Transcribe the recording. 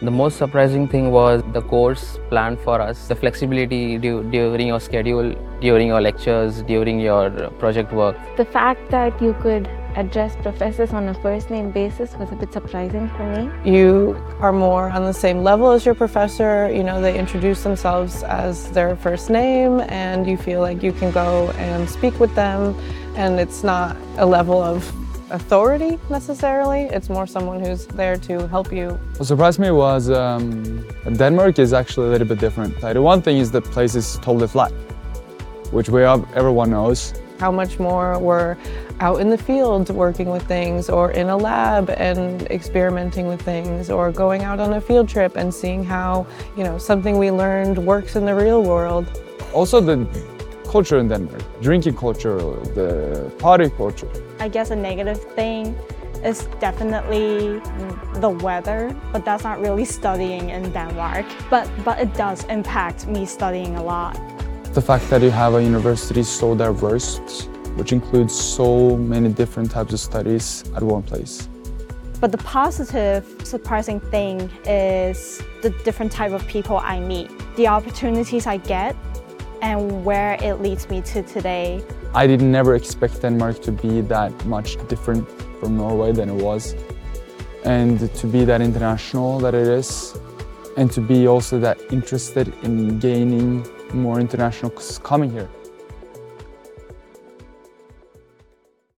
The most surprising thing was the course planned for us, the flexibility du- during your schedule, during your lectures, during your project work. The fact that you could address professors on a first name basis was a bit surprising for me. You are more on the same level as your professor. You know, they introduce themselves as their first name, and you feel like you can go and speak with them, and it's not a level of authority necessarily. It's more someone who's there to help you. What surprised me was um, Denmark is actually a little bit different. Like, the one thing is the place is totally flat, which we have, everyone knows. How much more we're out in the field working with things, or in a lab and experimenting with things, or going out on a field trip and seeing how you know something we learned works in the real world. Also, the culture in Denmark, drinking culture, the party culture. I guess a negative thing is definitely the weather, but that's not really studying in Denmark. But but it does impact me studying a lot. The fact that you have a university so diverse, which includes so many different types of studies at one place. But the positive, surprising thing is the different type of people I meet, the opportunities I get, and where it leads me to today. I did never expect Denmark to be that much different from Norway than it was. And to be that international that it is, and to be also that interested in gaining more international coming here.